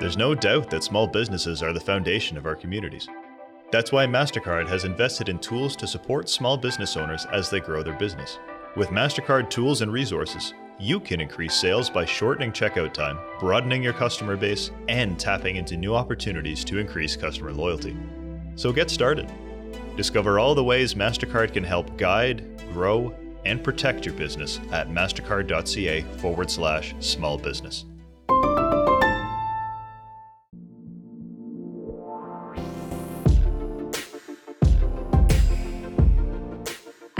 There's no doubt that small businesses are the foundation of our communities. That's why MasterCard has invested in tools to support small business owners as they grow their business. With MasterCard tools and resources, you can increase sales by shortening checkout time, broadening your customer base, and tapping into new opportunities to increase customer loyalty. So get started. Discover all the ways MasterCard can help guide, grow, and protect your business at mastercard.ca forward slash small business.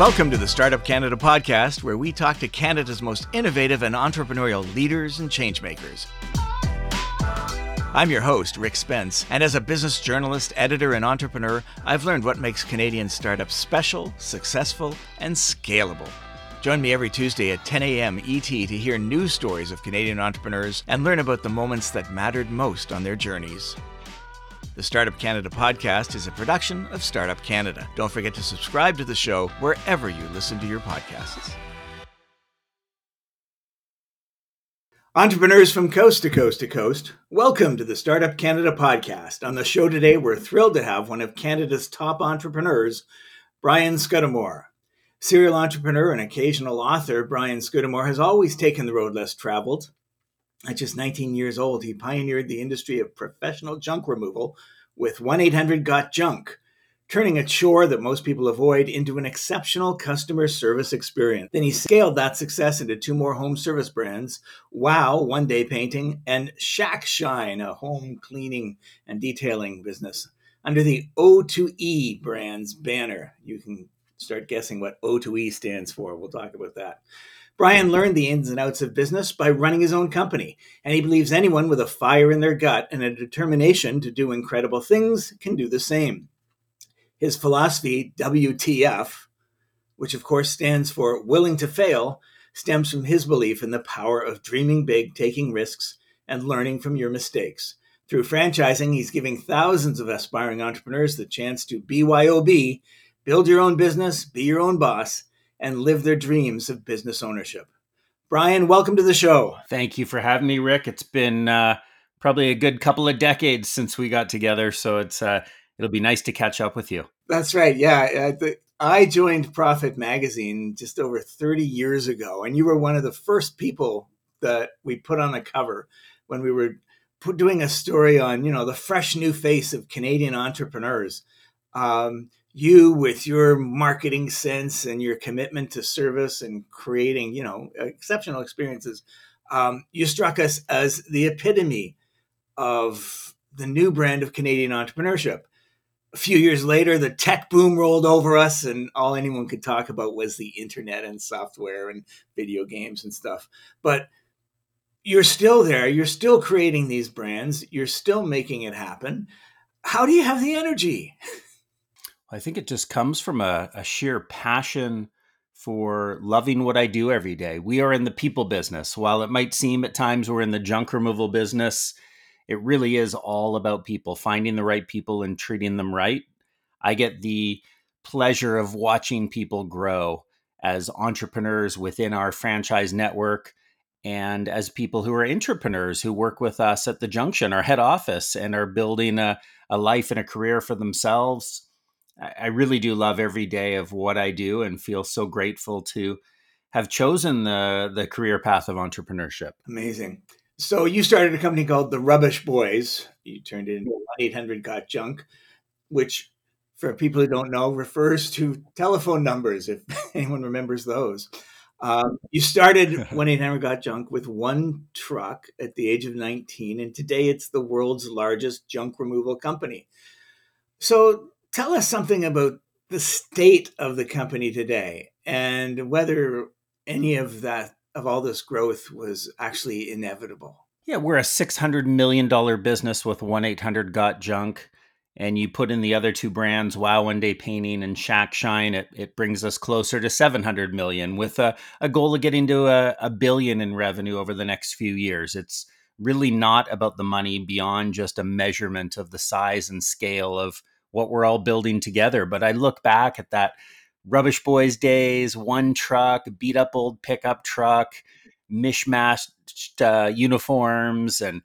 Welcome to the Startup Canada podcast, where we talk to Canada's most innovative and entrepreneurial leaders and changemakers. I'm your host, Rick Spence, and as a business journalist, editor, and entrepreneur, I've learned what makes Canadian startups special, successful, and scalable. Join me every Tuesday at 10 a.m. ET to hear news stories of Canadian entrepreneurs and learn about the moments that mattered most on their journeys. The Startup Canada podcast is a production of Startup Canada. Don't forget to subscribe to the show wherever you listen to your podcasts. Entrepreneurs from coast to coast to coast, welcome to the Startup Canada podcast. On the show today, we're thrilled to have one of Canada's top entrepreneurs, Brian Scudamore. Serial entrepreneur and occasional author, Brian Scudamore has always taken the road less traveled at just 19 years old, he pioneered the industry of professional junk removal with 1 800 Got Junk, turning a chore that most people avoid into an exceptional customer service experience. Then he scaled that success into two more home service brands Wow, one day painting, and Shack Shine, a home cleaning and detailing business. Under the O2E brand's banner, you can start guessing what O2E stands for. We'll talk about that. Brian learned the ins and outs of business by running his own company, and he believes anyone with a fire in their gut and a determination to do incredible things can do the same. His philosophy, WTF, which of course stands for willing to fail, stems from his belief in the power of dreaming big, taking risks, and learning from your mistakes. Through franchising, he's giving thousands of aspiring entrepreneurs the chance to BYOB, build your own business, be your own boss, and live their dreams of business ownership. Brian, welcome to the show. Thank you for having me, Rick. It's been uh, probably a good couple of decades since we got together, so it's uh, it'll be nice to catch up with you. That's right. Yeah, I joined Profit Magazine just over 30 years ago, and you were one of the first people that we put on a cover when we were doing a story on you know the fresh new face of Canadian entrepreneurs. Um, you with your marketing sense and your commitment to service and creating you know exceptional experiences um, you struck us as the epitome of the new brand of canadian entrepreneurship. A few years later the tech boom rolled over us and all anyone could talk about was the internet and software and video games and stuff. But you're still there. You're still creating these brands. You're still making it happen. How do you have the energy I think it just comes from a, a sheer passion for loving what I do every day. We are in the people business. While it might seem at times we're in the junk removal business, it really is all about people, finding the right people and treating them right. I get the pleasure of watching people grow as entrepreneurs within our franchise network and as people who are entrepreneurs who work with us at the junction, our head office, and are building a, a life and a career for themselves I really do love every day of what I do and feel so grateful to have chosen the the career path of entrepreneurship. Amazing. So you started a company called the Rubbish Boys. You turned it into 800 Got Junk, which for people who don't know refers to telephone numbers if anyone remembers those. Um, you started 1 800 Got Junk with one truck at the age of 19, and today it's the world's largest junk removal company. So tell us something about the state of the company today and whether any of that of all this growth was actually inevitable. Yeah, we're a $600 million business with 1 800 Got Junk. And you put in the other two brands, Wow One Day Painting and Shack Shine, it, it brings us closer to 700 million with a, a goal of getting to a, a billion in revenue over the next few years. It's really not about the money beyond just a measurement of the size and scale of what we're all building together. But I look back at that Rubbish Boys days, one truck, beat up old pickup truck, mishmashed uh, uniforms, and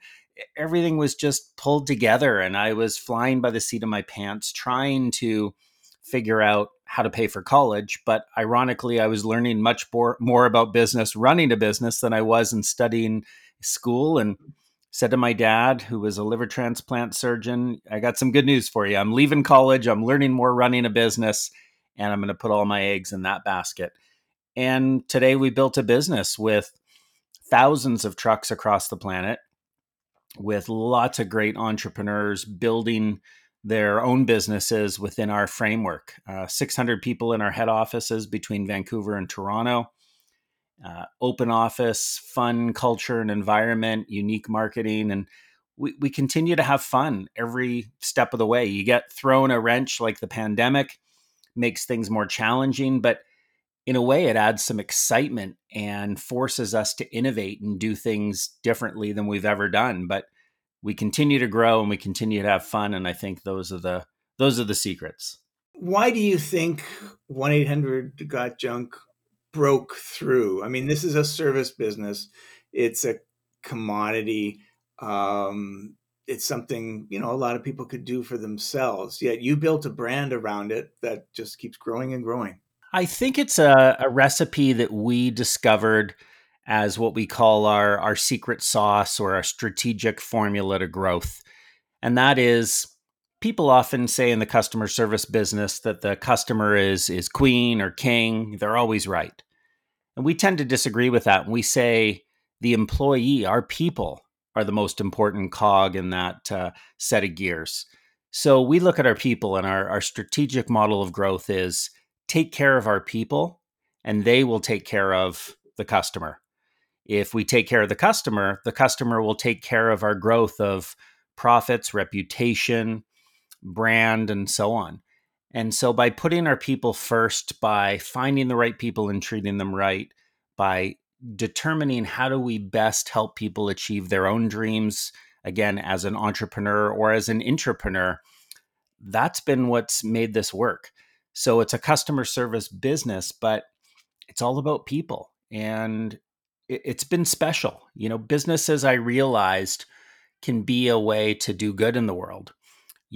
everything was just pulled together. And I was flying by the seat of my pants trying to figure out how to pay for college. But ironically, I was learning much more, more about business running a business than I was in studying school. And said to my dad, who was a liver transplant surgeon, I got some good news for you. I'm leaving college. I'm learning more running a business, and I'm going to put all my eggs in that basket. And today we built a business with thousands of trucks across the planet, with lots of great entrepreneurs building their own businesses within our framework. Uh, 600 people in our head offices between Vancouver and Toronto uh, open office, fun culture and environment, unique marketing, and we, we continue to have fun every step of the way. You get thrown a wrench like the pandemic, makes things more challenging, but in a way, it adds some excitement and forces us to innovate and do things differently than we've ever done. But we continue to grow and we continue to have fun, and I think those are the those are the secrets. Why do you think one eight hundred got junk broke through. I mean, this is a service business. It's a commodity. Um, it's something you know a lot of people could do for themselves. Yet you built a brand around it that just keeps growing and growing. I think it's a, a recipe that we discovered as what we call our our secret sauce or our strategic formula to growth, and that is people often say in the customer service business that the customer is is queen or king they're always right and we tend to disagree with that. And we say the employee, our people, are the most important cog in that uh, set of gears. So we look at our people, and our, our strategic model of growth is take care of our people, and they will take care of the customer. If we take care of the customer, the customer will take care of our growth of profits, reputation, brand, and so on. And so, by putting our people first, by finding the right people and treating them right, by determining how do we best help people achieve their own dreams, again, as an entrepreneur or as an entrepreneur, that's been what's made this work. So, it's a customer service business, but it's all about people. And it's been special. You know, businesses I realized can be a way to do good in the world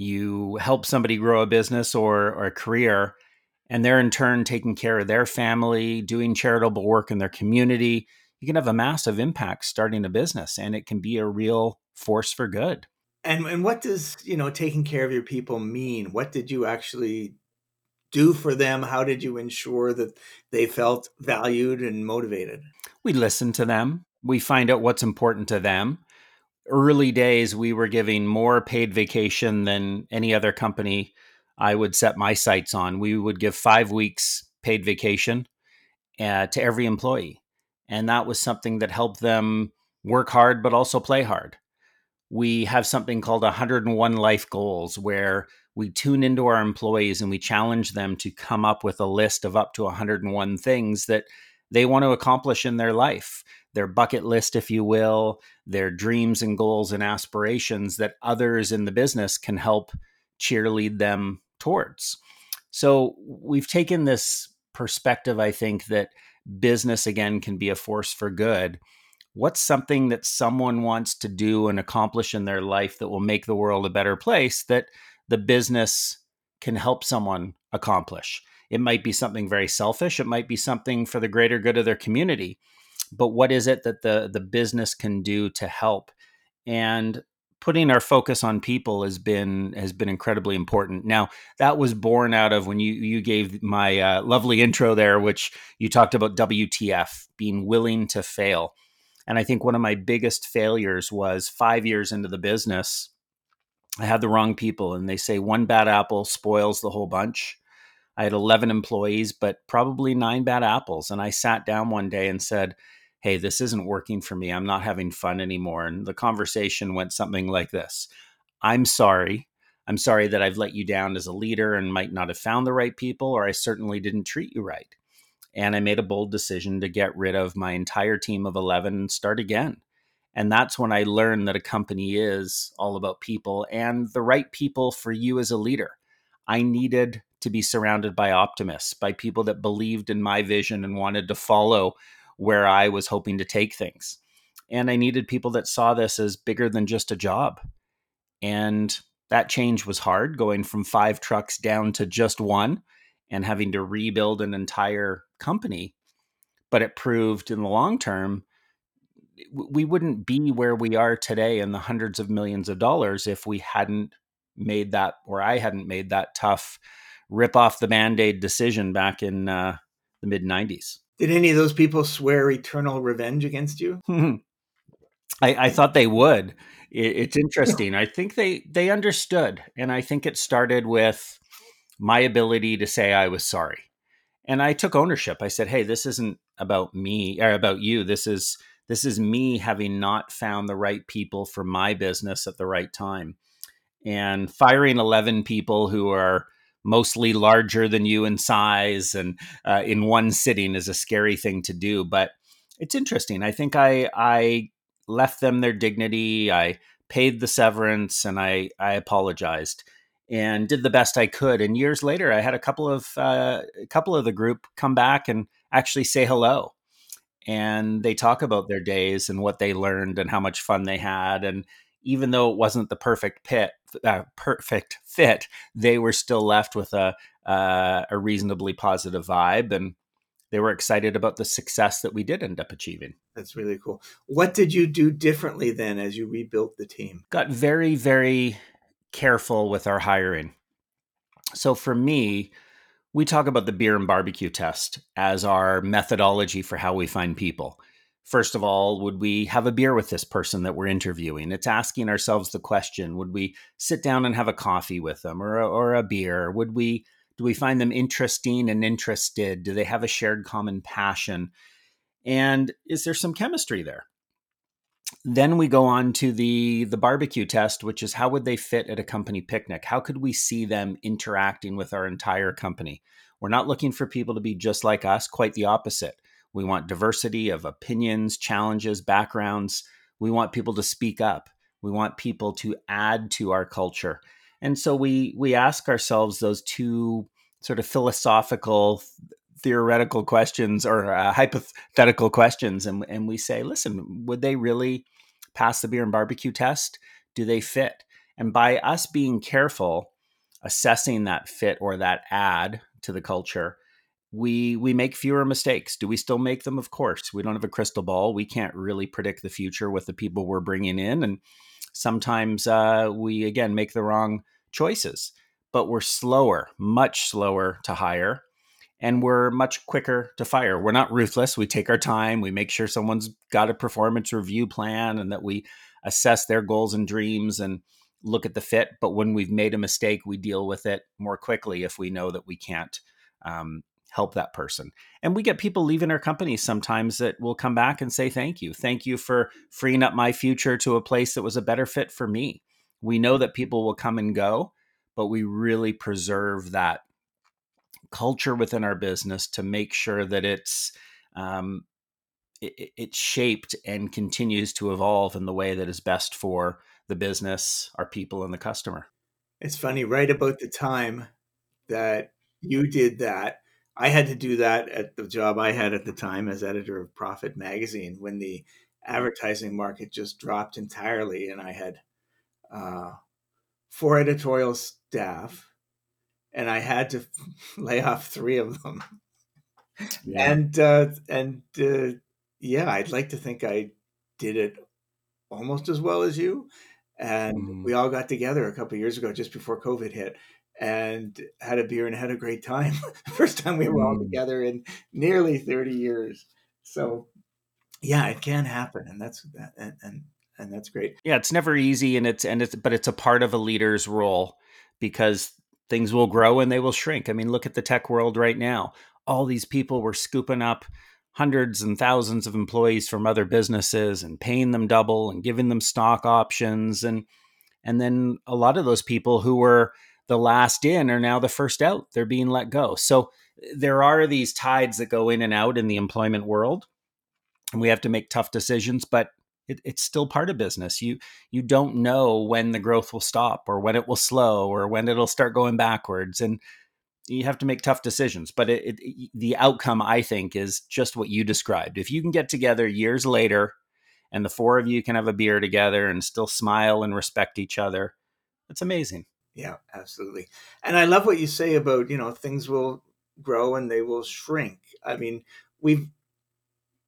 you help somebody grow a business or, or a career, and they're in turn taking care of their family, doing charitable work in their community, you can have a massive impact starting a business and it can be a real force for good. And and what does, you know, taking care of your people mean? What did you actually do for them? How did you ensure that they felt valued and motivated? We listen to them. We find out what's important to them early days, we were giving more paid vacation than any other company I would set my sights on. We would give five weeks paid vacation uh, to every employee. And that was something that helped them work hard, but also play hard. We have something called 101 life goals where we tune into our employees and we challenge them to come up with a list of up to 101 things that they want to accomplish in their life their bucket list, if you will, their dreams and goals and aspirations that others in the business can help cheerlead them towards. So we've taken this perspective, I think, that business again can be a force for good. What's something that someone wants to do and accomplish in their life that will make the world a better place that the business can help someone accomplish? It might be something very selfish, it might be something for the greater good of their community but what is it that the the business can do to help? And putting our focus on people has been has been incredibly important. Now that was born out of when you you gave my uh, lovely intro there which you talked about wtf being willing to fail. And i think one of my biggest failures was five years into the business i had the wrong people and they say one bad apple spoils the whole bunch. I had 11 employees but probably nine bad apples and i sat down one day and said hey, this isn't working for me. I'm not having fun anymore. And the conversation went something like this I'm sorry. I'm sorry that I've let you down as a leader and might not have found the right people, or I certainly didn't treat you right. And I made a bold decision to get rid of my entire team of 11 and start again. And that's when I learned that a company is all about people and the right people for you as a leader. I needed to be surrounded by optimists, by people that believed in my vision and wanted to follow where I was hoping to take things. And I needed people that saw this as bigger than just a job. And that change was hard, going from five trucks down to just one and having to rebuild an entire company. But it proved in the long term, we wouldn't be where we are today in the hundreds of millions of dollars if we hadn't made that, or I hadn't made that tough rip off the band aid decision back in uh, the mid 90s. Did any of those people swear eternal revenge against you? I, I, thought they would. It, it's interesting. I think they they understood, and I think it started with my ability to say I was sorry, and I took ownership. I said, "Hey, this isn't about me or about you. This is this is me having not found the right people for my business at the right time." And firing eleven people who are mostly larger than you in size and uh, in one sitting is a scary thing to do but it's interesting. I think i i left them their dignity i paid the severance and i i apologized and did the best i could and years later i had a couple of uh, a couple of the group come back and actually say hello and they talk about their days and what they learned and how much fun they had and even though it wasn't the perfect pit, uh, perfect fit, they were still left with a uh, a reasonably positive vibe, and they were excited about the success that we did end up achieving. That's really cool. What did you do differently then as you rebuilt the team? Got very, very careful with our hiring. So for me, we talk about the beer and barbecue test as our methodology for how we find people. First of all, would we have a beer with this person that we're interviewing? It's asking ourselves the question: Would we sit down and have a coffee with them, or or a beer? Would we do we find them interesting and interested? Do they have a shared common passion? And is there some chemistry there? Then we go on to the the barbecue test, which is how would they fit at a company picnic? How could we see them interacting with our entire company? We're not looking for people to be just like us, quite the opposite. We want diversity of opinions, challenges, backgrounds. We want people to speak up. We want people to add to our culture. And so we we ask ourselves those two sort of philosophical theoretical questions or uh, hypothetical questions and and we say, listen, would they really pass the beer and barbecue test? Do they fit? And by us being careful assessing that fit or that add to the culture, we we make fewer mistakes. Do we still make them? Of course. We don't have a crystal ball. We can't really predict the future with the people we're bringing in and sometimes uh, we again make the wrong choices but we're slower much slower to hire and we're much quicker to fire. We're not ruthless. We take our time. We make sure someone's got a performance review plan and that we assess their goals and dreams and look at the fit but when we've made a mistake we deal with it more quickly if we know that we can't um, help that person. And we get people leaving our companies sometimes that will come back and say, Thank you. Thank you for freeing up my future to a place that was a better fit for me. We know that people will come and go, but we really preserve that culture within our business to make sure that it's um, it, it's shaped and continues to evolve in the way that is best for the business, our people, and the customer. It's funny, right about the time that you did that, I had to do that at the job I had at the time as editor of Profit magazine when the advertising market just dropped entirely, and I had uh, four editorial staff, and I had to lay off three of them. Yeah. And uh, and uh, yeah, I'd like to think I did it almost as well as you. And mm. we all got together a couple years ago, just before COVID hit, and had a beer and had a great time. First time we were all mm. together in nearly 30 years. So yeah, it can happen. And that's that and, and and that's great. Yeah, it's never easy and it's and it's but it's a part of a leader's role because things will grow and they will shrink. I mean, look at the tech world right now. All these people were scooping up hundreds and thousands of employees from other businesses and paying them double and giving them stock options and and then a lot of those people who were the last in are now the first out. They're being let go. So there are these tides that go in and out in the employment world and we have to make tough decisions but it, it's still part of business. You you don't know when the growth will stop or when it will slow or when it'll start going backwards and you have to make tough decisions. But it, it, the outcome i think is just what you described. If you can get together years later and the four of you can have a beer together and still smile and respect each other it's amazing yeah absolutely and i love what you say about you know things will grow and they will shrink i mean we've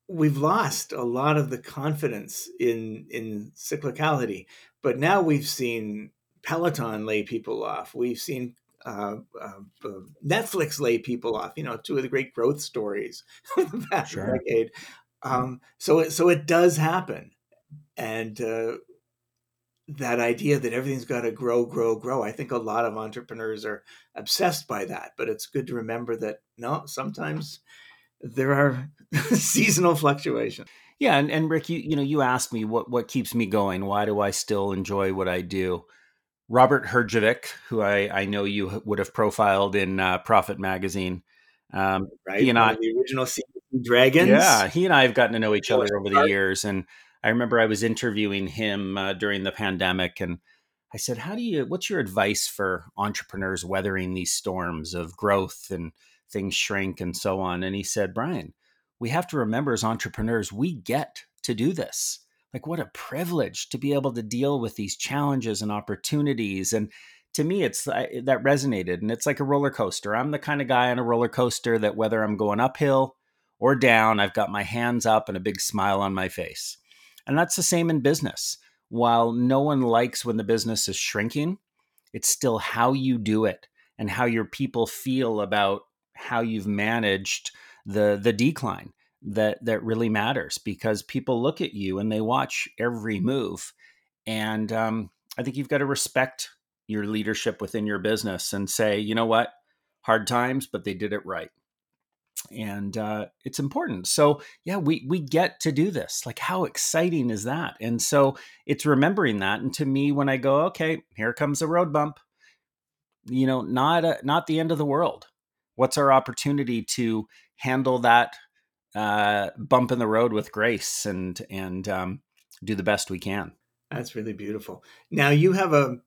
we've lost a lot of the confidence in in cyclicality but now we've seen peloton lay people off we've seen uh, uh, uh, Netflix lay people off. You know, two of the great growth stories of the past sure. decade. Um, so, it, so it does happen, and uh, that idea that everything's got to grow, grow, grow. I think a lot of entrepreneurs are obsessed by that, but it's good to remember that no, sometimes there are seasonal fluctuations. Yeah, and, and Rick, you you know, you asked me what what keeps me going. Why do I still enjoy what I do? Robert Herjavec, who I, I know you would have profiled in uh, Profit Magazine. Um, right, he and I, the original Dragons. Yeah, he and I have gotten to know each other over the years, and I remember I was interviewing him uh, during the pandemic, and I said, "How do you? What's your advice for entrepreneurs weathering these storms of growth and things shrink and so on?" And he said, "Brian, we have to remember as entrepreneurs, we get to do this." like what a privilege to be able to deal with these challenges and opportunities and to me it's that resonated and it's like a roller coaster i'm the kind of guy on a roller coaster that whether i'm going uphill or down i've got my hands up and a big smile on my face and that's the same in business. While no one likes when the business is shrinking it's still how you do it and how your people feel about how you've managed the the decline that that really matters because people look at you and they watch every move. And um, i think you've got to respect your leadership within your business and say you know what? Hard times but they did it right and uh, it's important so yeah we we get to do this like how exciting is that and so it's remembering that and to me when i go okay here comes a road bump you know not a, not the end of the world what's our opportunity to handle that uh, bump in the road with grace and and um, do the best we can. That's really beautiful. Now you have a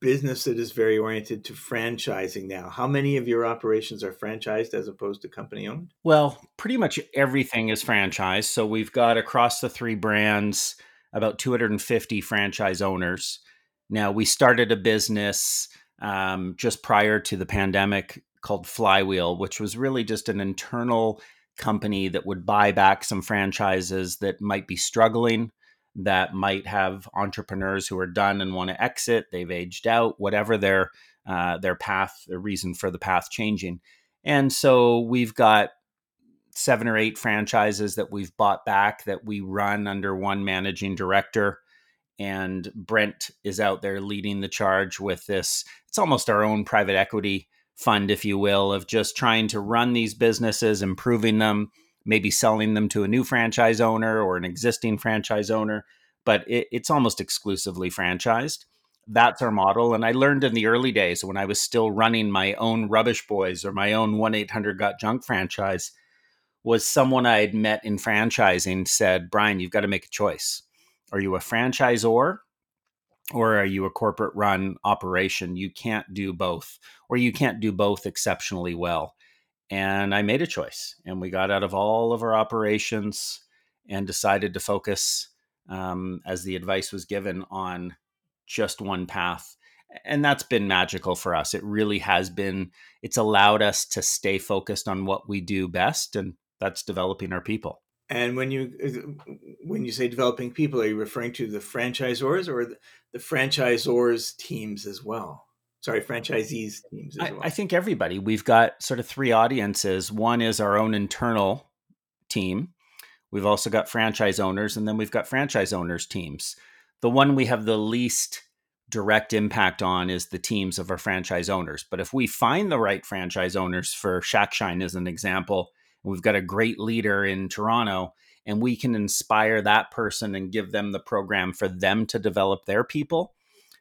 business that is very oriented to franchising now. How many of your operations are franchised as opposed to company owned? Well, pretty much everything is franchised. So we've got across the three brands about 250 franchise owners. Now, we started a business um, just prior to the pandemic called Flywheel, which was really just an internal company that would buy back some franchises that might be struggling, that might have entrepreneurs who are done and want to exit, they've aged out, whatever their uh, their path, their reason for the path changing. And so we've got seven or eight franchises that we've bought back that we run under one managing director. And Brent is out there leading the charge with this. It's almost our own private equity fund, if you will, of just trying to run these businesses, improving them, maybe selling them to a new franchise owner or an existing franchise owner. But it, it's almost exclusively franchised. That's our model. And I learned in the early days when I was still running my own Rubbish Boys or my own 1 800 Got Junk franchise, was someone I had met in franchising said, Brian, you've got to make a choice. Are you a franchisor or are you a corporate run operation? You can't do both, or you can't do both exceptionally well. And I made a choice, and we got out of all of our operations and decided to focus, um, as the advice was given, on just one path. And that's been magical for us. It really has been, it's allowed us to stay focused on what we do best, and that's developing our people. And when you when you say developing people, are you referring to the franchisors or the, the franchisors teams as well? Sorry, franchisees teams as well. I, I think everybody. We've got sort of three audiences. One is our own internal team. We've also got franchise owners, and then we've got franchise owners teams. The one we have the least direct impact on is the teams of our franchise owners. But if we find the right franchise owners for shack shine as an example, we've got a great leader in Toronto, and we can inspire that person and give them the program for them to develop their people,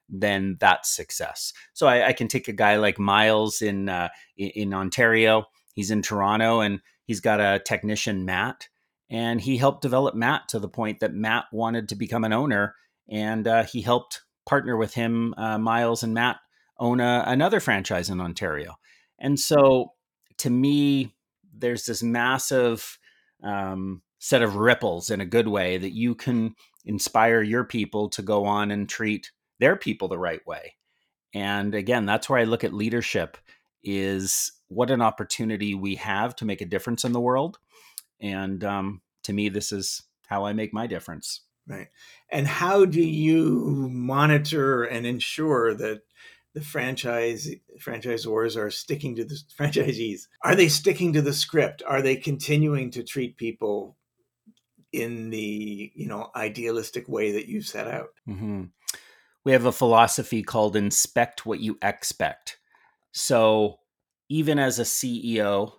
then that's success. So I, I can take a guy like Miles in uh, in Ontario. He's in Toronto, and he's got a technician Matt, and he helped develop Matt to the point that Matt wanted to become an owner, and uh, he helped partner with him, uh, Miles and Matt, own a, another franchise in Ontario. And so, to me, there's this massive um, set of ripples in a good way that you can inspire your people to go on and treat their people the right way. And again, that's where I look at leadership is what an opportunity we have to make a difference in the world. And um, to me, this is how I make my difference. Right. And how do you monitor and ensure that the franchise franchisors are sticking to the franchisees? Are they sticking to the script? Are they continuing to treat people in the you know idealistic way that you set out? Mm-hmm. We have a philosophy called inspect what you expect. So even as a CEO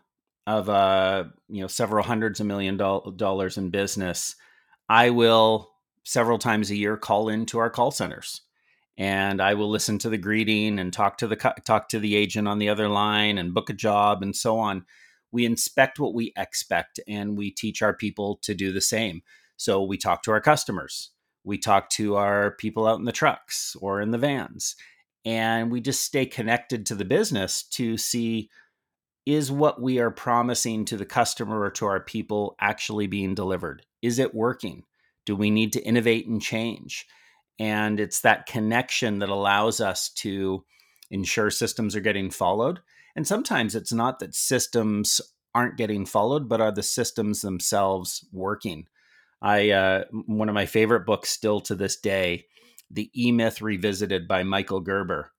of uh, you know several hundreds of million do- dollars in business, I will several times a year call into our call centers and I will listen to the greeting and talk to the talk to the agent on the other line and book a job and so on. We inspect what we expect and we teach our people to do the same. So we talk to our customers, we talk to our people out in the trucks or in the vans, and we just stay connected to the business to see is what we are promising to the customer or to our people actually being delivered? Is it working? Do we need to innovate and change? And it's that connection that allows us to ensure systems are getting followed. And sometimes it's not that systems aren't getting followed, but are the systems themselves working? I uh, one of my favorite books still to this day, The E Myth Revisited by Michael Gerber.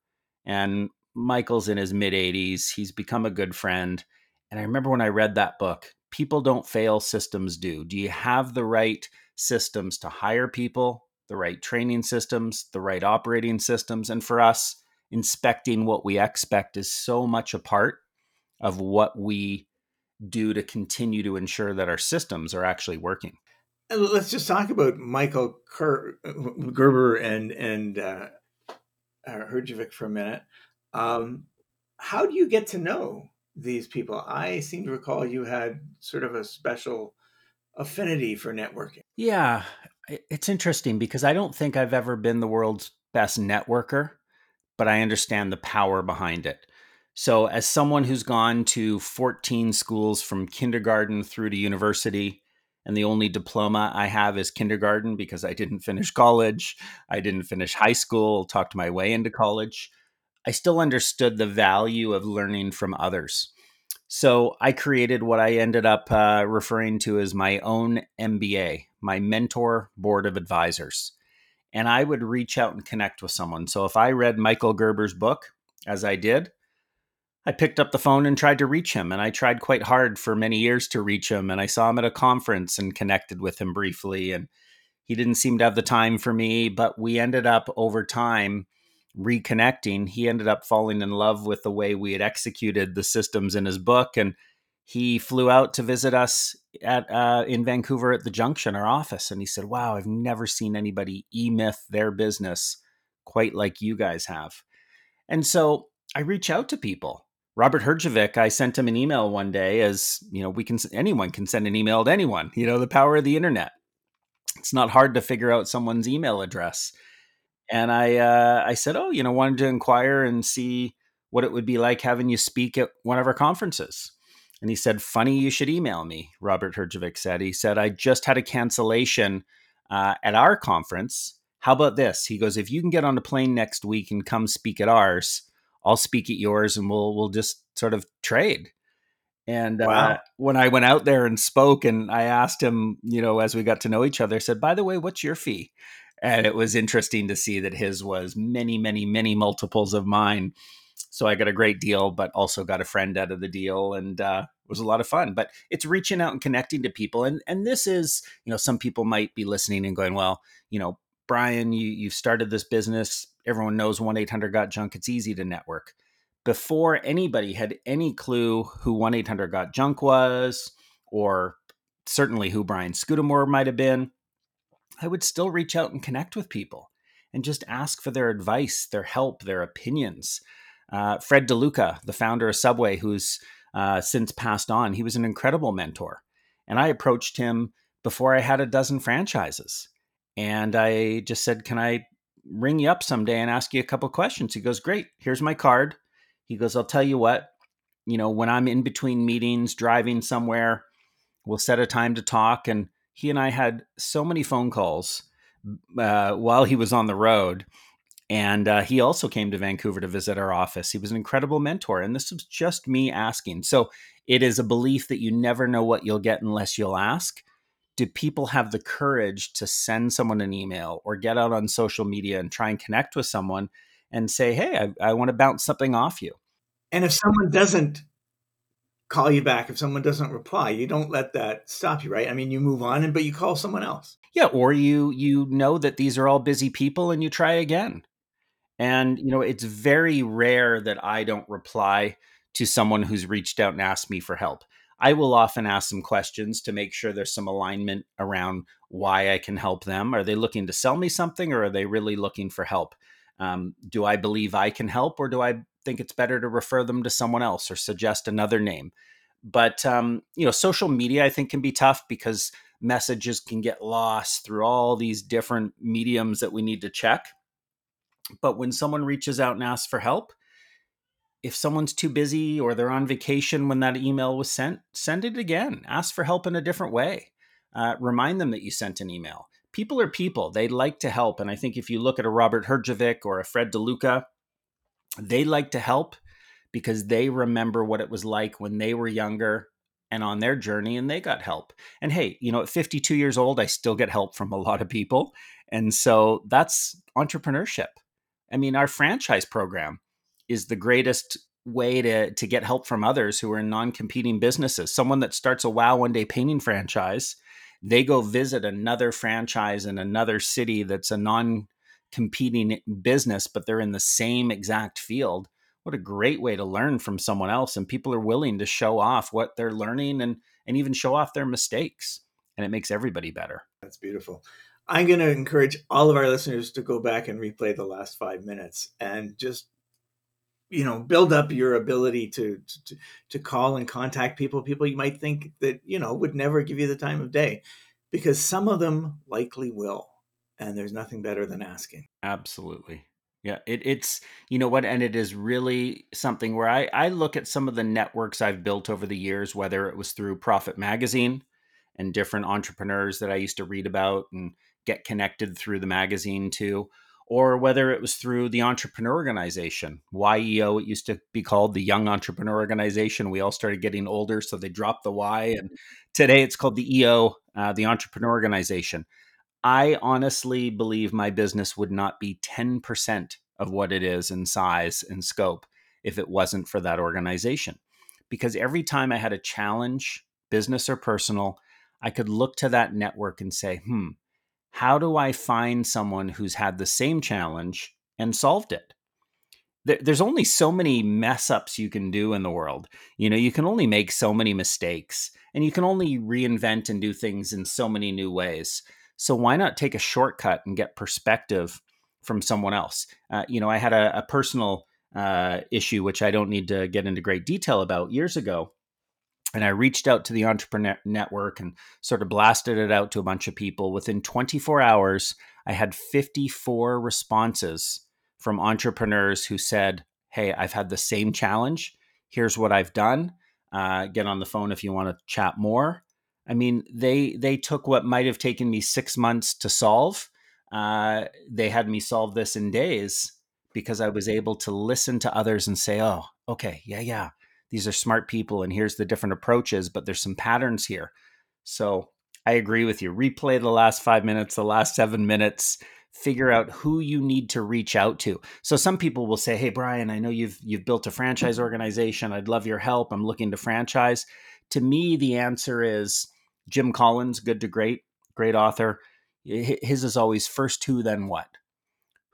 And Michael's in his mid 80s. He's become a good friend. And I remember when I read that book, people don't fail, systems do. Do you have the right systems to hire people, the right training systems, the right operating systems. And for us, inspecting what we expect is so much a part of what we do to continue to ensure that our systems are actually working. Let's just talk about Michael Ker- Gerber and and uh, uh, Herjavec for a minute. Um, how do you get to know these people? I seem to recall you had sort of a special affinity for networking. Yeah, it's interesting because I don't think I've ever been the world's best networker, but I understand the power behind it. So, as someone who's gone to 14 schools from kindergarten through to university, and the only diploma I have is kindergarten because I didn't finish college, I didn't finish high school, talked my way into college. I still understood the value of learning from others. So I created what I ended up uh, referring to as my own MBA, my mentor board of advisors. And I would reach out and connect with someone. So if I read Michael Gerber's book, as I did, I picked up the phone and tried to reach him. And I tried quite hard for many years to reach him. And I saw him at a conference and connected with him briefly. And he didn't seem to have the time for me, but we ended up over time reconnecting, he ended up falling in love with the way we had executed the systems in his book, and he flew out to visit us at uh, in Vancouver at the Junction, our office, and he said, "Wow, I've never seen anybody e-myth their business quite like you guys have." And so I reach out to people. Robert Herjavec, I sent him an email one day, as you know, we can anyone can send an email to anyone. You know, the power of the internet. It's not hard to figure out someone's email address and I uh, I said, oh, you know, wanted to inquire and see what it would be like having you speak at one of our conferences. And he said, funny you should email me. Robert Herjavec said. He said, I just had a cancellation uh, at our conference. How about this? He goes, if you can get on a plane next week and come speak at ours, I'll speak at yours, and we'll we'll just sort of trade. And uh, wow. uh, when I went out there and spoke, and I asked him, you know, as we got to know each other, I said, "By the way, what's your fee?" and it was interesting to see that his was many many many multiples of mine so i got a great deal but also got a friend out of the deal and uh, it was a lot of fun but it's reaching out and connecting to people and and this is you know some people might be listening and going well you know brian you you've started this business everyone knows 1-800 got junk it's easy to network before anybody had any clue who 1-800 got junk was or certainly who Brian Scudamore might have been, I would still reach out and connect with people and just ask for their advice, their help, their opinions. Uh, Fred DeLuca, the founder of Subway, who's uh, since passed on, he was an incredible mentor. And I approached him before I had a dozen franchises. And I just said, Can I ring you up someday and ask you a couple questions? He goes, Great, here's my card. He goes, I'll tell you what, you know, when I'm in between meetings, driving somewhere, we'll set a time to talk. And he and I had so many phone calls uh, while he was on the road. And uh, he also came to Vancouver to visit our office. He was an incredible mentor. And this was just me asking. So it is a belief that you never know what you'll get unless you'll ask. Do people have the courage to send someone an email or get out on social media and try and connect with someone and say, hey, I, I want to bounce something off you? And if someone doesn't call you back if someone doesn't reply. You don't let that stop you, right? I mean, you move on and but you call someone else. Yeah, or you you know that these are all busy people and you try again. And you know, it's very rare that I don't reply to someone who's reached out and asked me for help. I will often ask some questions to make sure there's some alignment around why I can help them. Are they looking to sell me something or are they really looking for help? Um, do I believe I can help or do I think it's better to refer them to someone else or suggest another name. But um, you know, social media I think can be tough because messages can get lost through all these different mediums that we need to check. But when someone reaches out and asks for help, if someone's too busy or they're on vacation when that email was sent, send it again. Ask for help in a different way. Uh, remind them that you sent an email. People are people; they like to help, and I think if you look at a Robert Herjavec or a Fred DeLuca, they like to help because they remember what it was like when they were younger and on their journey and they got help. And hey, you know, at 52 years old, I still get help from a lot of people. And so that's entrepreneurship. I mean, our franchise program is the greatest way to to get help from others who are in non-competing businesses. Someone that starts a wow one day painting franchise, they go visit another franchise in another city that's a non competing business, but they're in the same exact field. What a great way to learn from someone else. And people are willing to show off what they're learning and, and even show off their mistakes. And it makes everybody better. That's beautiful. I'm going to encourage all of our listeners to go back and replay the last five minutes and just you know build up your ability to, to to call and contact people people you might think that you know would never give you the time of day because some of them likely will and there's nothing better than asking. Absolutely. Yeah, it, it's you know what, and it is really something where I I look at some of the networks I've built over the years, whether it was through Profit Magazine and different entrepreneurs that I used to read about and get connected through the magazine to, or whether it was through the Entrepreneur Organization, YEO. It used to be called the Young Entrepreneur Organization. We all started getting older, so they dropped the Y, and today it's called the EO, uh, the Entrepreneur Organization. I honestly believe my business would not be 10% of what it is in size and scope if it wasn't for that organization. Because every time I had a challenge, business or personal, I could look to that network and say, hmm, how do I find someone who's had the same challenge and solved it? There's only so many mess ups you can do in the world. You know, you can only make so many mistakes and you can only reinvent and do things in so many new ways. So why not take a shortcut and get perspective from someone else? Uh, you know, I had a, a personal uh, issue, which I don't need to get into great detail about years ago. And I reached out to the entrepreneur network and sort of blasted it out to a bunch of people. Within 24 hours, I had 54 responses from entrepreneurs who said, Hey, I've had the same challenge. Here's what I've done. Uh, get on the phone if you want to chat more. I mean, they they took what might have taken me six months to solve. Uh, they had me solve this in days because I was able to listen to others and say, "Oh, okay, yeah, yeah, these are smart people, and here's the different approaches, but there's some patterns here." So I agree with you. Replay the last five minutes, the last seven minutes. Figure out who you need to reach out to. So some people will say, "Hey, Brian, I know you've you've built a franchise organization. I'd love your help. I'm looking to franchise." To me, the answer is Jim Collins, Good to Great, great author. His is always first who, then what.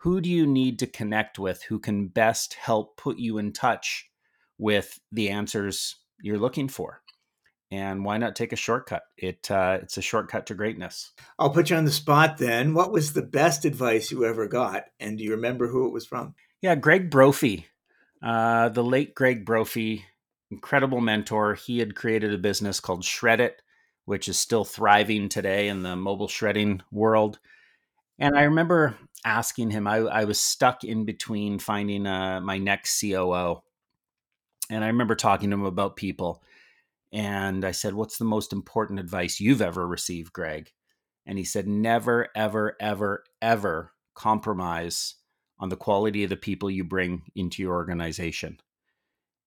Who do you need to connect with who can best help put you in touch with the answers you're looking for? and why not take a shortcut? It uh, it's a shortcut to greatness. I'll put you on the spot then. What was the best advice you ever got, and do you remember who it was from? Yeah, Greg Brophy, uh, the late Greg Brophy, incredible mentor. He had created a business called Shred It, which is still thriving today in the mobile shredding world. And I remember asking him, I, I was stuck in between finding uh, my next COO. And I remember talking to him about people. And I said, What's the most important advice you've ever received, Greg? And he said, Never, ever, ever, ever compromise on the quality of the people you bring into your organization.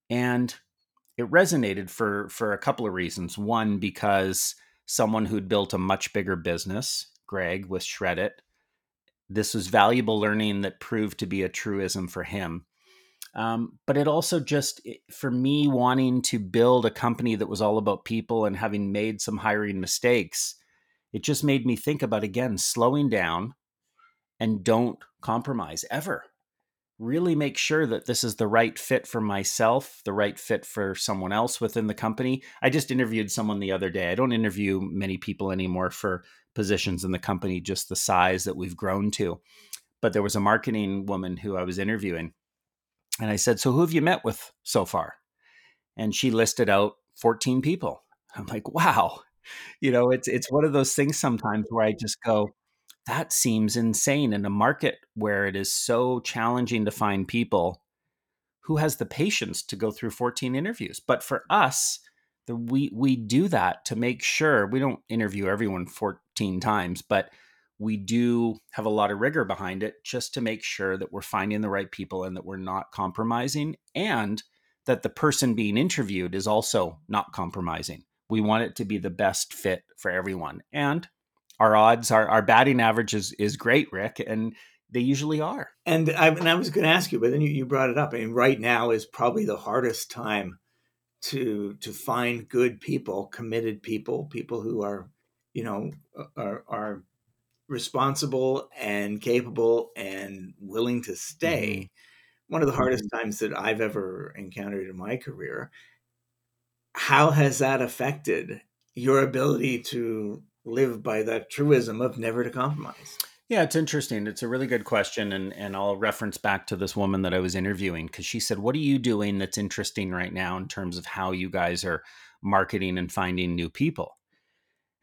And it resonated for for a couple of reasons. One, because someone who'd built a much bigger business, Greg with Shred It, this was valuable learning that proved to be a truism for him. Um, but it also just, for me, wanting to build a company that was all about people and having made some hiring mistakes, it just made me think about again slowing down and don't compromise ever. Really make sure that this is the right fit for myself, the right fit for someone else within the company. I just interviewed someone the other day. I don't interview many people anymore for positions in the company, just the size that we've grown to. But there was a marketing woman who I was interviewing and I said, So who have you met with so far? And she listed out 14 people. I'm like, wow. You know, it's it's one of those things sometimes where I just go, that seems insane in a market where it is so challenging to find people who has the patience to go through 14 interviews. But for us, the, we we do that to make sure we don't interview everyone 14 times, but we do have a lot of rigor behind it just to make sure that we're finding the right people and that we're not compromising and that the person being interviewed is also not compromising. We want it to be the best fit for everyone. And our odds, our, our batting average is, is great, Rick, and they usually are. And I, and I was going to ask you, but then you, you brought it up. I mean, right now is probably the hardest time to to find good people, committed people, people who are, you know, are, are responsible and capable and willing to stay. Mm-hmm. One of the hardest mm-hmm. times that I've ever encountered in my career. How has that affected your ability to live by that truism of never to compromise? Yeah, it's interesting. It's a really good question. And, and I'll reference back to this woman that I was interviewing because she said, What are you doing that's interesting right now in terms of how you guys are marketing and finding new people?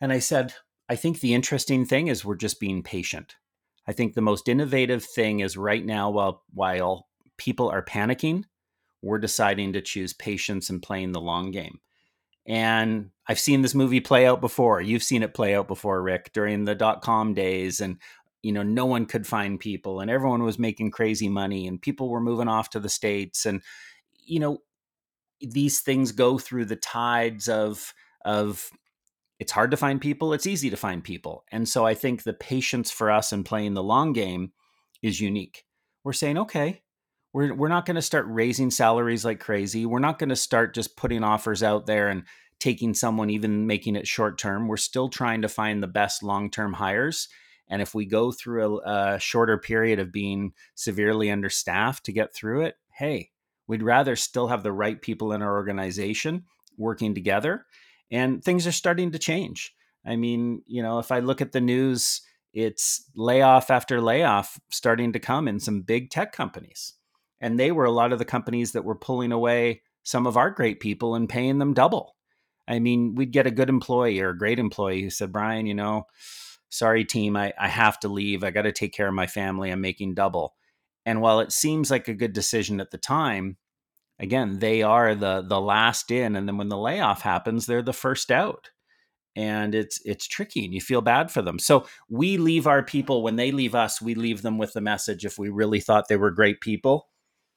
And I said, I think the interesting thing is we're just being patient. I think the most innovative thing is right now, while while people are panicking, we're deciding to choose patience and playing the long game. And I've seen this movie play out before. You've seen it play out before, Rick, during the dot com days. And, you know, no one could find people and everyone was making crazy money and people were moving off to the States. And, you know, these things go through the tides of, of it's hard to find people, it's easy to find people. And so I think the patience for us in playing the long game is unique. We're saying, okay, we're, we're not going to start raising salaries like crazy. We're not going to start just putting offers out there and taking someone, even making it short term. We're still trying to find the best long term hires. And if we go through a, a shorter period of being severely understaffed to get through it, hey, we'd rather still have the right people in our organization working together and things are starting to change. I mean, you know, if I look at the news, it's layoff after layoff starting to come in some big tech companies. And they were a lot of the companies that were pulling away some of our great people and paying them double. I mean, we'd get a good employee or a great employee who said, Brian, you know, sorry, team, I, I have to leave. I got to take care of my family. I'm making double. And while it seems like a good decision at the time, again, they are the the last in, and then when the layoff happens, they're the first out, and it's it's tricky, and you feel bad for them. So we leave our people when they leave us. We leave them with the message: if we really thought they were great people,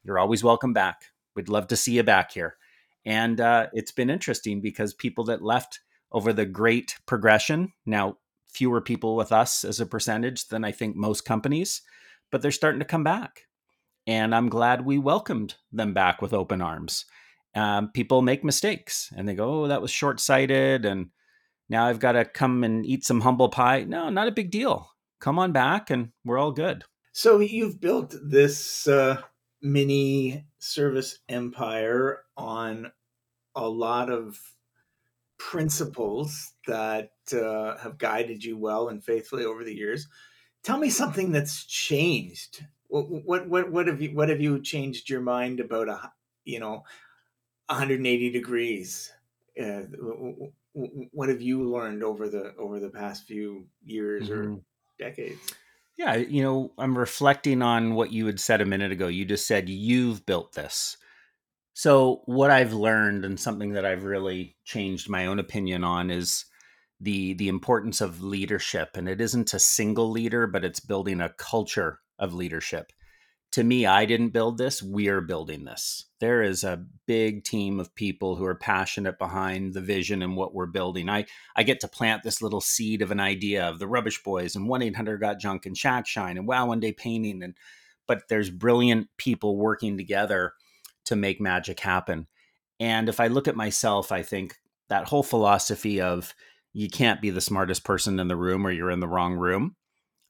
you're always welcome back. We'd love to see you back here. And uh, it's been interesting because people that left over the great progression now fewer people with us as a percentage than I think most companies, but they're starting to come back and I'm glad we welcomed them back with open arms. Um, people make mistakes and they go, oh, that was short sighted. And now I've got to come and eat some humble pie. No, not a big deal. Come on back and we're all good. So you've built this uh, mini service empire on a lot of principles that uh, have guided you well and faithfully over the years. Tell me something that's changed. What what what, have you what have you changed your mind about a you know 180 degrees? Uh, what have you learned over the over the past few years mm-hmm. or decades? Yeah, you know, I'm reflecting on what you had said a minute ago. You just said you've built this. So, what I've learned and something that I've really changed my own opinion on is the the importance of leadership and it isn't a single leader but it's building a culture of leadership. To me, I didn't build this, we're building this. There is a big team of people who are passionate behind the vision and what we're building. I I get to plant this little seed of an idea of the Rubbish Boys and 1-800 got junk and Shack Shine and Wow One Day Painting and but there's brilliant people working together to make magic happen. And if I look at myself, I think that whole philosophy of you can't be the smartest person in the room or you're in the wrong room.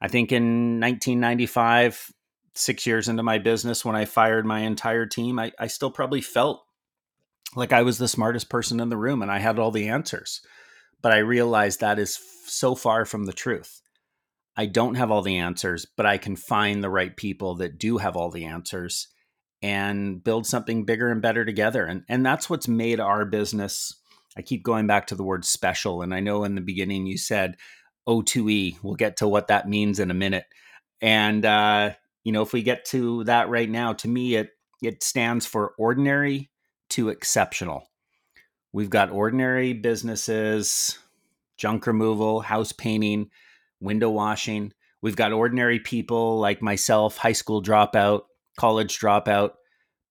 I think in 1995, six years into my business, when I fired my entire team, I, I still probably felt like I was the smartest person in the room and I had all the answers. But I realized that is so far from the truth. I don't have all the answers, but I can find the right people that do have all the answers and build something bigger and better together. And and that's what's made our business. I keep going back to the word special. And I know in the beginning you said O2E. We'll get to what that means in a minute. And uh, you know, if we get to that right now, to me it it stands for ordinary to exceptional. We've got ordinary businesses, junk removal, house painting, window washing. We've got ordinary people like myself, high school dropout, college dropout,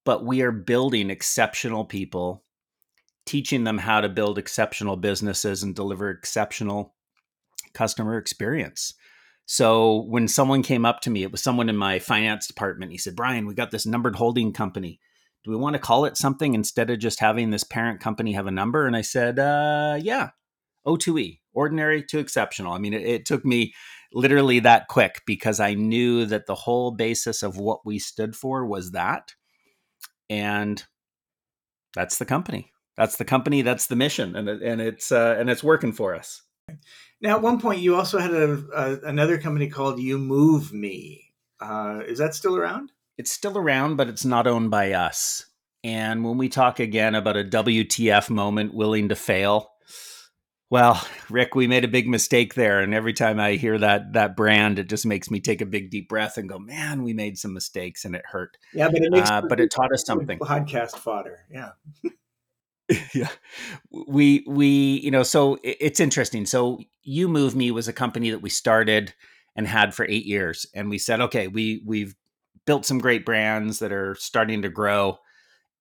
but we are building exceptional people, teaching them how to build exceptional businesses and deliver exceptional customer experience. So when someone came up to me, it was someone in my finance department. He said, Brian, we got this numbered holding company. Do we want to call it something instead of just having this parent company have a number? And I said, uh, yeah, O2E, ordinary to exceptional. I mean, it, it took me literally that quick because I knew that the whole basis of what we stood for was that. And that's the company. That's the company. That's the mission, and and it's uh, and it's working for us. Now, at one point, you also had a, a another company called You Move Me. Uh, is that still around? It's still around, but it's not owned by us. And when we talk again about a WTF moment, willing to fail, well, Rick, we made a big mistake there, and every time I hear that that brand, it just makes me take a big deep breath and go, "Man, we made some mistakes, and it hurt." Yeah, but it makes uh, but it taught us something. Podcast fodder, yeah. yeah. We we you know so it's interesting. So you move me was a company that we started and had for eight years and we said okay we we've built some great brands that are starting to grow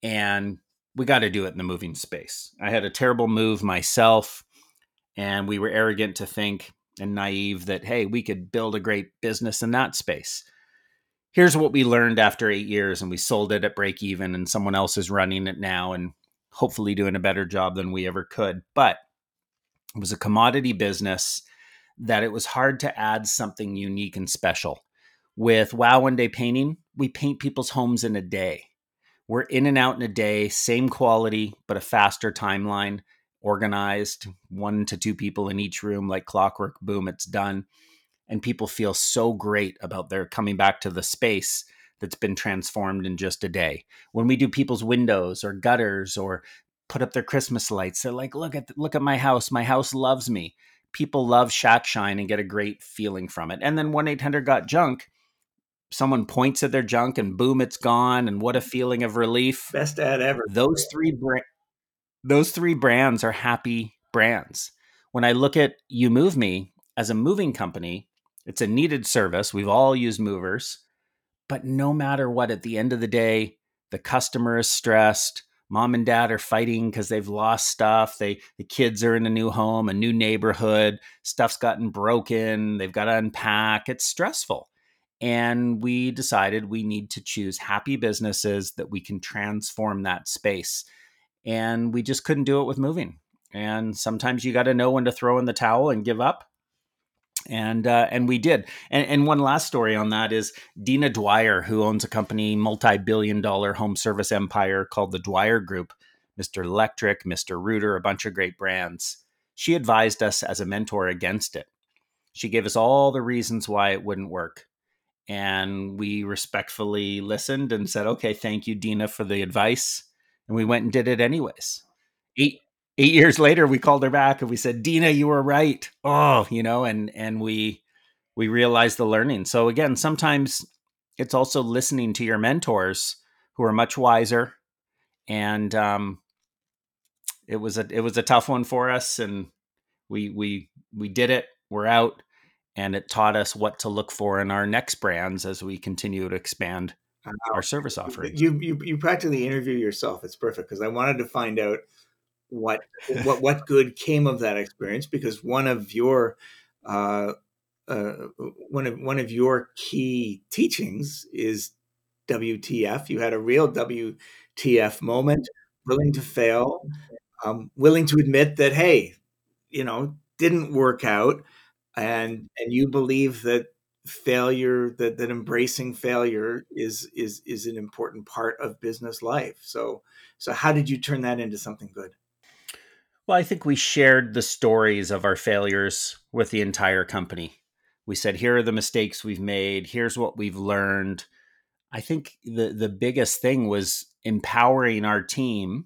and we got to do it in the moving space. I had a terrible move myself and we were arrogant to think and naive that, hey, we could build a great business in that space. Here's what we learned after eight years, and we sold it at break even, and someone else is running it now and hopefully doing a better job than we ever could. But it was a commodity business that it was hard to add something unique and special. With Wow One Day Painting, we paint people's homes in a day. We're in and out in a day, same quality, but a faster timeline organized, one to two people in each room, like clockwork, boom, it's done. And people feel so great about their coming back to the space that's been transformed in just a day. When we do people's windows or gutters or put up their Christmas lights, they're like, look at look at my house. My house loves me. People love Shack Shine and get a great feeling from it. And then 1-800 got junk. Someone points at their junk and boom, it's gone. And what a mm. feeling of relief. Best ad ever. Those three bra- those three brands are happy brands. When I look at You Move Me as a moving company, it's a needed service. We've all used movers, but no matter what, at the end of the day, the customer is stressed. Mom and dad are fighting because they've lost stuff. They the kids are in a new home, a new neighborhood. Stuff's gotten broken. They've got to unpack. It's stressful. And we decided we need to choose happy businesses that we can transform that space and we just couldn't do it with moving. And sometimes you got to know when to throw in the towel and give up. And uh, and we did. And, and one last story on that is Dina Dwyer, who owns a company, multi-billion dollar home service empire called the Dwyer Group, Mr. Electric, Mr. Rooter, a bunch of great brands. She advised us as a mentor against it. She gave us all the reasons why it wouldn't work. And we respectfully listened and said, okay, thank you, Dina, for the advice. And we went and did it anyways. Eight, eight years later, we called her back and we said, Dina, you were right. Oh, you know, and, and we, we realized the learning. So again, sometimes it's also listening to your mentors who are much wiser. And, um, it was a, it was a tough one for us and we, we, we did it. We're out and it taught us what to look for in our next brands as we continue to expand our service offerings. You, you you practically interview yourself. It's perfect because I wanted to find out what what what good came of that experience because one of your uh, uh, one of one of your key teachings is WTF. You had a real WTF moment, willing to fail, um, willing to admit that hey, you know, didn't work out, and and you believe that failure that that embracing failure is is is an important part of business life so so how did you turn that into something good well i think we shared the stories of our failures with the entire company. We said here are the mistakes we've made. Here's what we've learned. I think the the biggest thing was empowering our team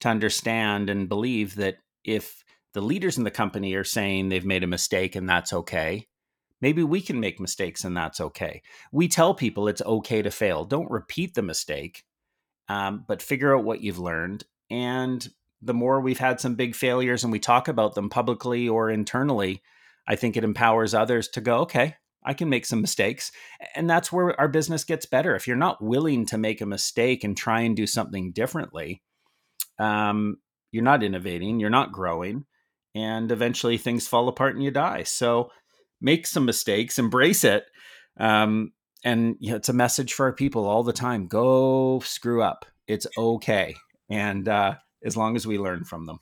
to understand and believe that if the leaders in the company are saying they've made a mistake and that's okay maybe we can make mistakes and that's okay. We tell people it's okay to fail. Don't repeat the mistake um, but figure out what you've learned and the more we've had some big failures and we talk about them publicly or internally i think it empowers others to go okay I can make some mistakes. And that's where our business gets better. If you're not willing to make a mistake and try and do something differently, um, you're not innovating, you're not growing, and eventually things fall apart and you die. So make some mistakes, embrace it. Um, and you know, it's a message for our people all the time go screw up. It's okay. And uh, as long as we learn from them.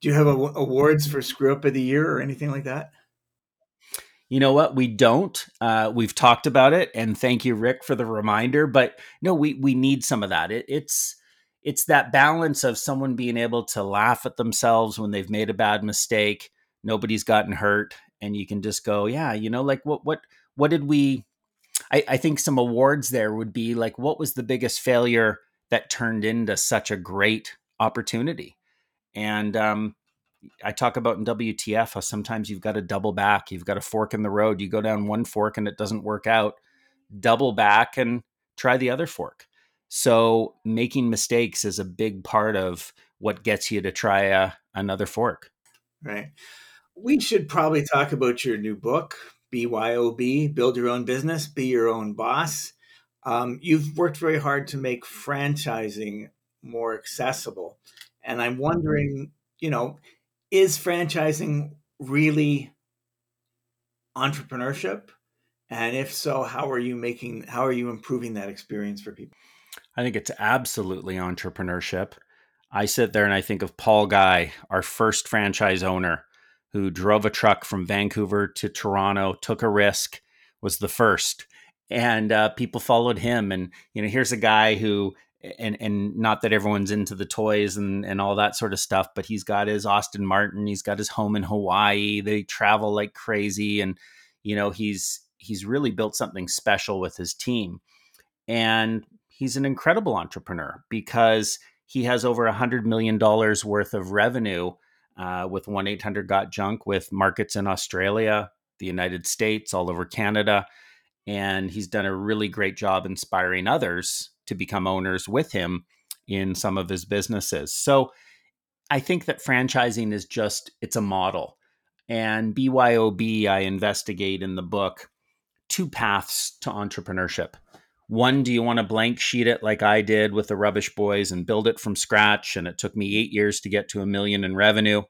Do you have a, awards for screw up of the year or anything like that? You know what? We don't. Uh, we've talked about it, and thank you, Rick, for the reminder. But no, we we need some of that. It, it's it's that balance of someone being able to laugh at themselves when they've made a bad mistake. Nobody's gotten hurt, and you can just go, yeah, you know, like what what what did we? I, I think some awards there would be like, what was the biggest failure that turned into such a great opportunity? And um, I talk about in WTF how sometimes you've got to double back. You've got a fork in the road. You go down one fork and it doesn't work out. Double back and try the other fork. So making mistakes is a big part of what gets you to try a, uh, another fork. Right. We should probably talk about your new book, BYOB, Build Your Own Business, Be Your Own Boss. Um, you've worked very hard to make franchising more accessible. And I'm wondering, you know, is franchising really entrepreneurship? And if so, how are you making how are you improving that experience for people? I think it's absolutely entrepreneurship. I sit there and I think of Paul Guy, our first franchise owner, who drove a truck from Vancouver to Toronto, took a risk, was the first, and uh, people followed him. And you know, here's a guy who and and not that everyone's into the toys and and all that sort of stuff, but he's got his Aston Martin, he's got his home in Hawaii. They travel like crazy, and you know he's he's really built something special with his team, and he's an incredible entrepreneur because he has over a hundred million dollars worth of revenue uh, with one eight hundred got junk with markets in Australia, the United States, all over Canada, and he's done a really great job inspiring others to become owners with him in some of his businesses. So I think that franchising is just it's a model. And BYOB I investigate in the book two paths to entrepreneurship. One, do you want to blank sheet it like I did with the Rubbish Boys and build it from scratch? And it took me eight years to get to a million in revenue.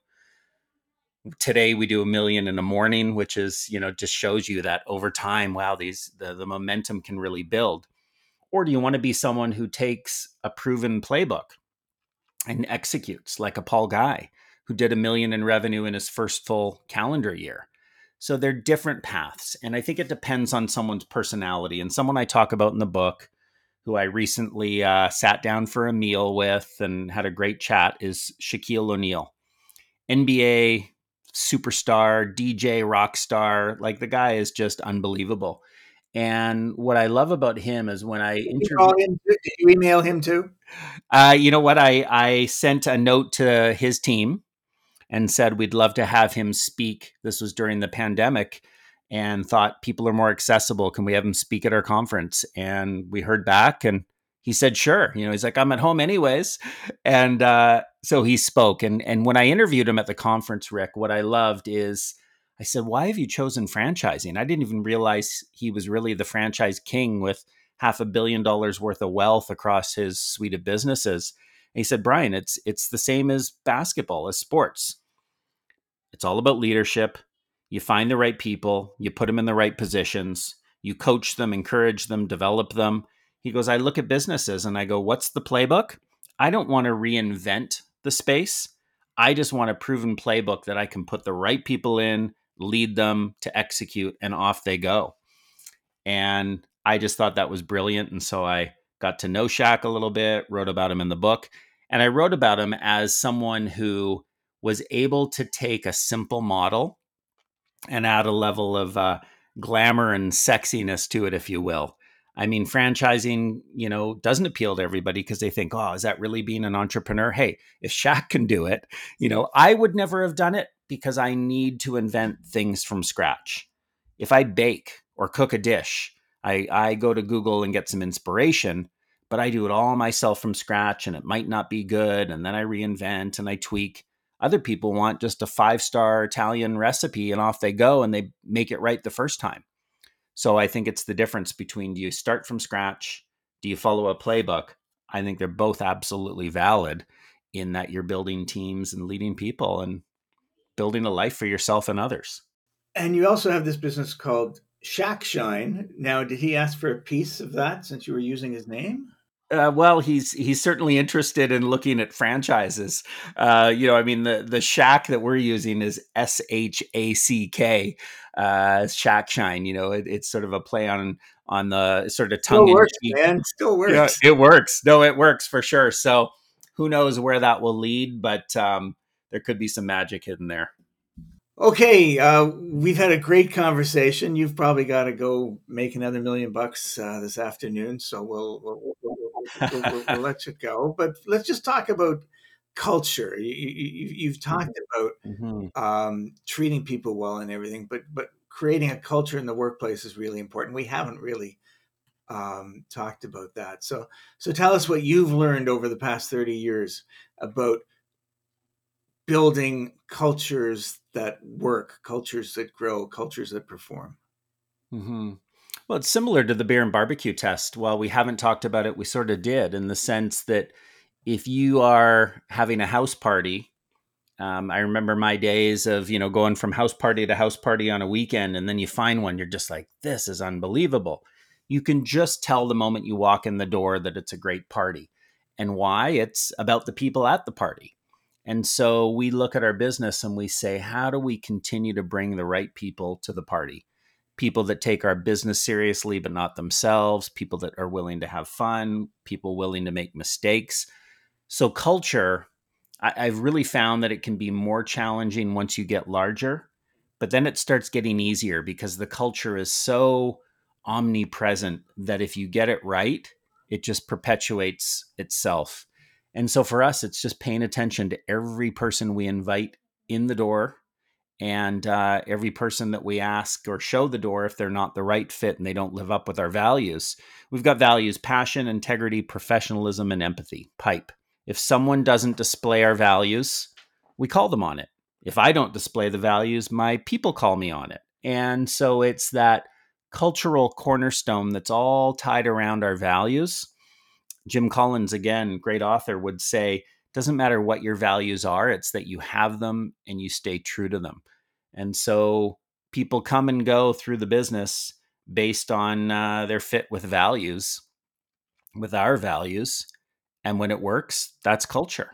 Today we do a million in a morning, which is, you know, just shows you that over time, wow, these the, the momentum can really build. Or do you want to be someone who takes a proven playbook and executes like a Paul Guy who did a million in revenue in his first full calendar year? So they're different paths. And I think it depends on someone's personality. And someone I talk about in the book who I recently uh, sat down for a meal with and had a great chat, is Shaquille O'Neal, NBA superstar, DJ, rock star. Like the guy is just unbelievable. And what I love about him is when I interview him, did you email him too? Uh, you know what? I I sent a note to his team and said we'd love to have him speak. This was during the pandemic, and thought people are more accessible. Can we have him speak at our conference? And we heard back, and he said sure. You know, he's like I'm at home anyways, and uh, so he spoke. And and when I interviewed him at the conference, Rick, what I loved is I said, Why have you chosen franchising? I didn't even realize he was really the franchise king with half a billion dollars worth of wealth across his suite of businesses. And he said, Brian, it's it's the same as basketball, as sports. It's all about leadership. You find the right people, you put them in the right positions, you coach them, encourage them, develop them. He goes, I look at businesses and I go, What's the playbook? I don't want to reinvent the space. I just want a proven playbook that I can put the right people in, lead them to execute, and off they go. And I just thought that was brilliant. And so I got to know Shaq a little bit, wrote about him in the book. And I wrote about him as someone who was able to take a simple model and add a level of uh, glamour and sexiness to it, if you will. I mean, franchising, you know, doesn't appeal to everybody because they think, oh, is that really being an entrepreneur? Hey, if Shaq can do it, you know, I would never have done it because I need to invent things from scratch. If I bake or cook a dish, I, I go to Google and get some inspiration, but I do it all myself from scratch and it might not be good. And then I reinvent and I tweak. Other people want just a five star Italian recipe and off they go and they make it right the first time. So I think it's the difference between do you start from scratch? Do you follow a playbook? I think they're both absolutely valid in that you're building teams and leading people. And building a life for yourself and others. And you also have this business called Shack Shine. Now, did he ask for a piece of that since you were using his name? Uh, well, he's he's certainly interested in looking at franchises. Uh, you know, I mean, the the Shack that we're using is S H A C K, uh, Shack Shine. You know, it, it's sort of a play on on the sort of tongue. Still works, man. Still works. Yeah, it works. No, it works for sure. So, who knows where that will lead? But um, there could be some magic hidden there. Okay, uh, we've had a great conversation. You've probably got to go make another million bucks uh, this afternoon, so we'll we'll, we'll, we'll, we'll, let you go. But let's just talk about culture. You, have you, talked about mm-hmm. um, treating people well and everything, but but creating a culture in the workplace is really important. We haven't really um, talked about that. So so tell us what you've learned over the past thirty years about building cultures that work, cultures that grow, cultures that perform. Mm-hmm. Well, it's similar to the beer and barbecue test. While we haven't talked about it, we sort of did in the sense that if you are having a house party, um, I remember my days of you know going from house party to house party on a weekend, and then you find one, you're just like, this is unbelievable. You can just tell the moment you walk in the door that it's a great party, and why? It's about the people at the party. And so we look at our business and we say, how do we continue to bring the right people to the party? People that take our business seriously, but not themselves, people that are willing to have fun, people willing to make mistakes. So, culture, I, have really found that it can be more challenging once you get larger, but then it starts getting easier because the culture is so omnipresent that if you get it right, it just perpetuates itself. And so for us, it's just paying attention to every person we invite in the door and uh, every person that we ask or show the door if they're not the right fit and they don't live up with our values. We've got values passion, integrity, professionalism, and empathy. Pipe. If someone doesn't display our values, we call them on it. If I don't display the values, my people call me on it. And so it's that cultural cornerstone that's all tied around our values Jim Collins, again, great author, would say, doesn't matter what your values are, it's that you have them and you stay true to them. And so people come and go through the business based on uh, their fit with values, with our values. And when it works, that's culture.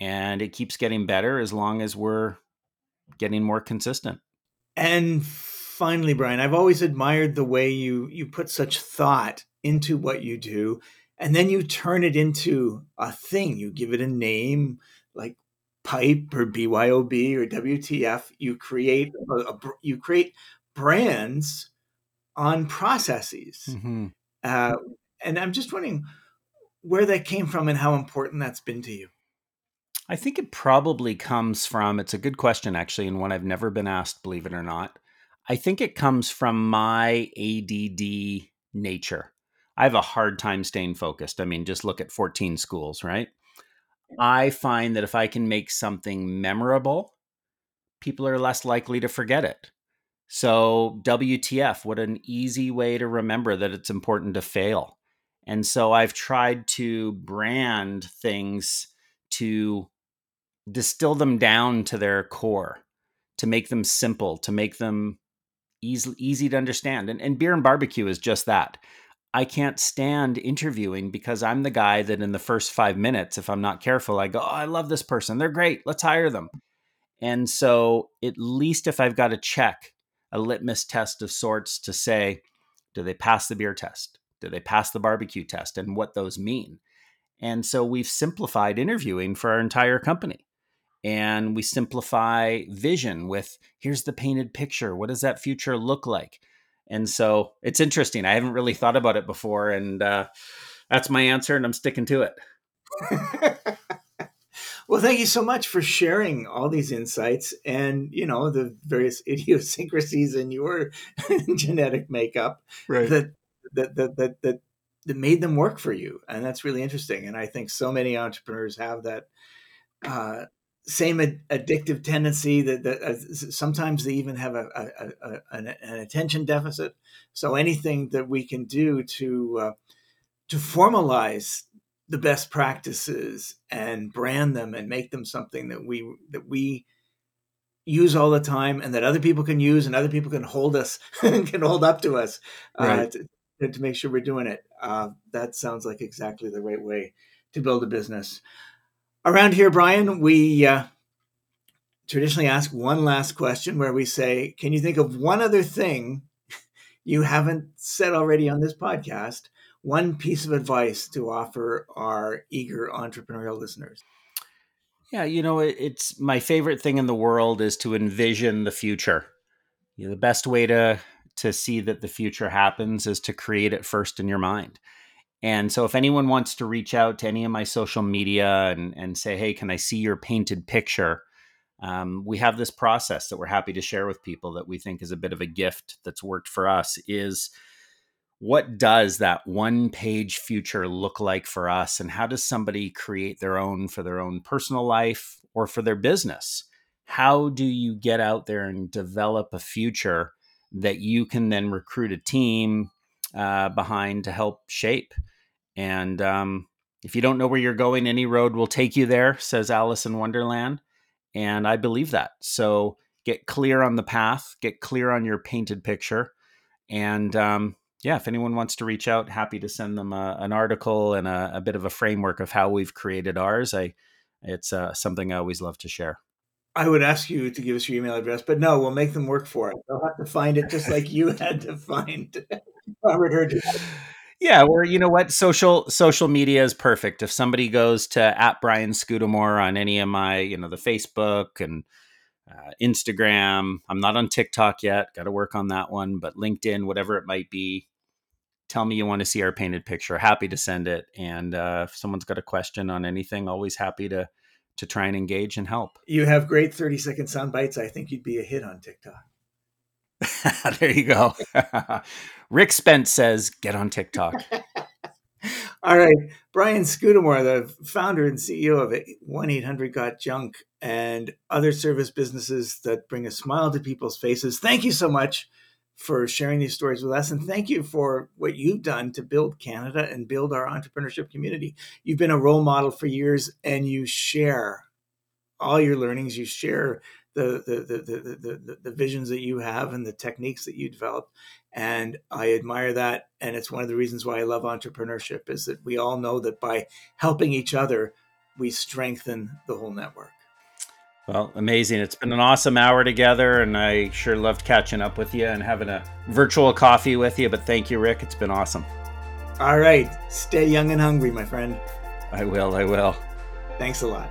And it keeps getting better as long as we're getting more consistent. And finally, Brian, I've always admired the way you you put such thought into what you do and then you turn it into a thing. You give it a name like pipe or BYOB or WTF. You create a, a, you create brands on processes. Mm-hmm. Uh, and I'm just wondering where that came from and how important that's been to you. I think it probably comes from, it's a good question, actually, and one I've never been asked, believe it or not. I think it comes from my ADD nature. I have a hard time staying focused. I mean, just look at 14 schools, right? I find that if I can make something memorable, people are less likely to forget it. So, WTF, what an easy way to remember that it's important to fail. And so I've tried to brand things to distill them down to their core, to make them simple, to make them easy, easy to understand. And, and beer and barbecue is just that. I can't stand interviewing because I'm the guy that in the first five minutes, if I'm not careful, I go, Oh, I love this person. They're great. Let's hire them. And so, at least if I've got to check a litmus test of sorts to say, do they pass the beer test? Do they pass the barbecue test and what those mean? And so we've simplified interviewing for our entire company. And we simplify vision with here's the painted picture. What does that future look like? And so it's interesting. I haven't really thought about it before. And uh, that's my answer, and I'm sticking to it. Well, thank you so much for sharing all these insights and you know the various idiosyncrasies in your genetic makeup right. that, that that that that that made them work for you, and that's really interesting. And I think so many entrepreneurs have that uh, same ad- addictive tendency that, that uh, sometimes they even have a, a, a, an, an, attention deficit. So anything that we can do to uh, to formalize the best practices and brand them and make them something that we that we use all the time and that other people can use and other people can hold us can hold up to us uh, right. uh, to, to, make sure we're doing it uh, that sounds like exactly the right way to build a business around here brian we uh, traditionally ask one last question where we say can you think of one other thing you haven't said already on this podcast one piece of advice to offer our eager entrepreneurial listeners? Yeah, you know, it's my favorite thing in the world is to envision the future. You know, the best way to to see that the future happens is to create it first in your mind. And so if anyone wants to reach out to any of my social media and, and say, hey, can I see your painted picture? Um, we have this process that we're happy to share with people that we think is a bit of a gift that's worked for us is what does that one page future look like for us? And how does somebody create their own for their own personal life or for their business? How do you get out there and develop a future that you can then recruit a team uh, behind to help shape and um, if you don't know where you're going any road will take you there says alice in wonderland and i believe that so get clear on the path get clear on your painted picture and um, yeah, if anyone wants to reach out, happy to send them a, an article and a, a, bit of a framework of how we've created ours. I, it's uh, something I always love to share. I would ask you to give us your email address, but no, we'll make them work for it. They'll have to find it just like you had to find Robert Hurd. Yeah, or you know what, social social media is perfect. If somebody goes to at Brian Scudamore on any of my, you know, the Facebook and uh, Instagram. I'm not on TikTok yet. Got to work on that one, but LinkedIn, whatever it might be. Tell me you want to see our painted picture. Happy to send it. And uh, if someone's got a question on anything, always happy to to try and engage and help. You have great 30 second sound bites. I think you'd be a hit on TikTok. there you go. Rick Spence says, get on TikTok. All right. Brian Scudamore, the founder and CEO of 1 800 Got Junk and other service businesses that bring a smile to people's faces. Thank you so much for sharing these stories with us. And thank you for what you've done to build Canada and build our entrepreneurship community. You've been a role model for years and you share all your learnings, you share the the, the, the, the, the visions that you have and the techniques that you develop. And I admire that. And it's one of the reasons why I love entrepreneurship is that we all know that by helping each other, we strengthen the whole network. Well, amazing. It's been an awesome hour together, and I sure loved catching up with you and having a virtual coffee with you. But thank you, Rick. It's been awesome. All right. Stay young and hungry, my friend. I will. I will. Thanks a lot.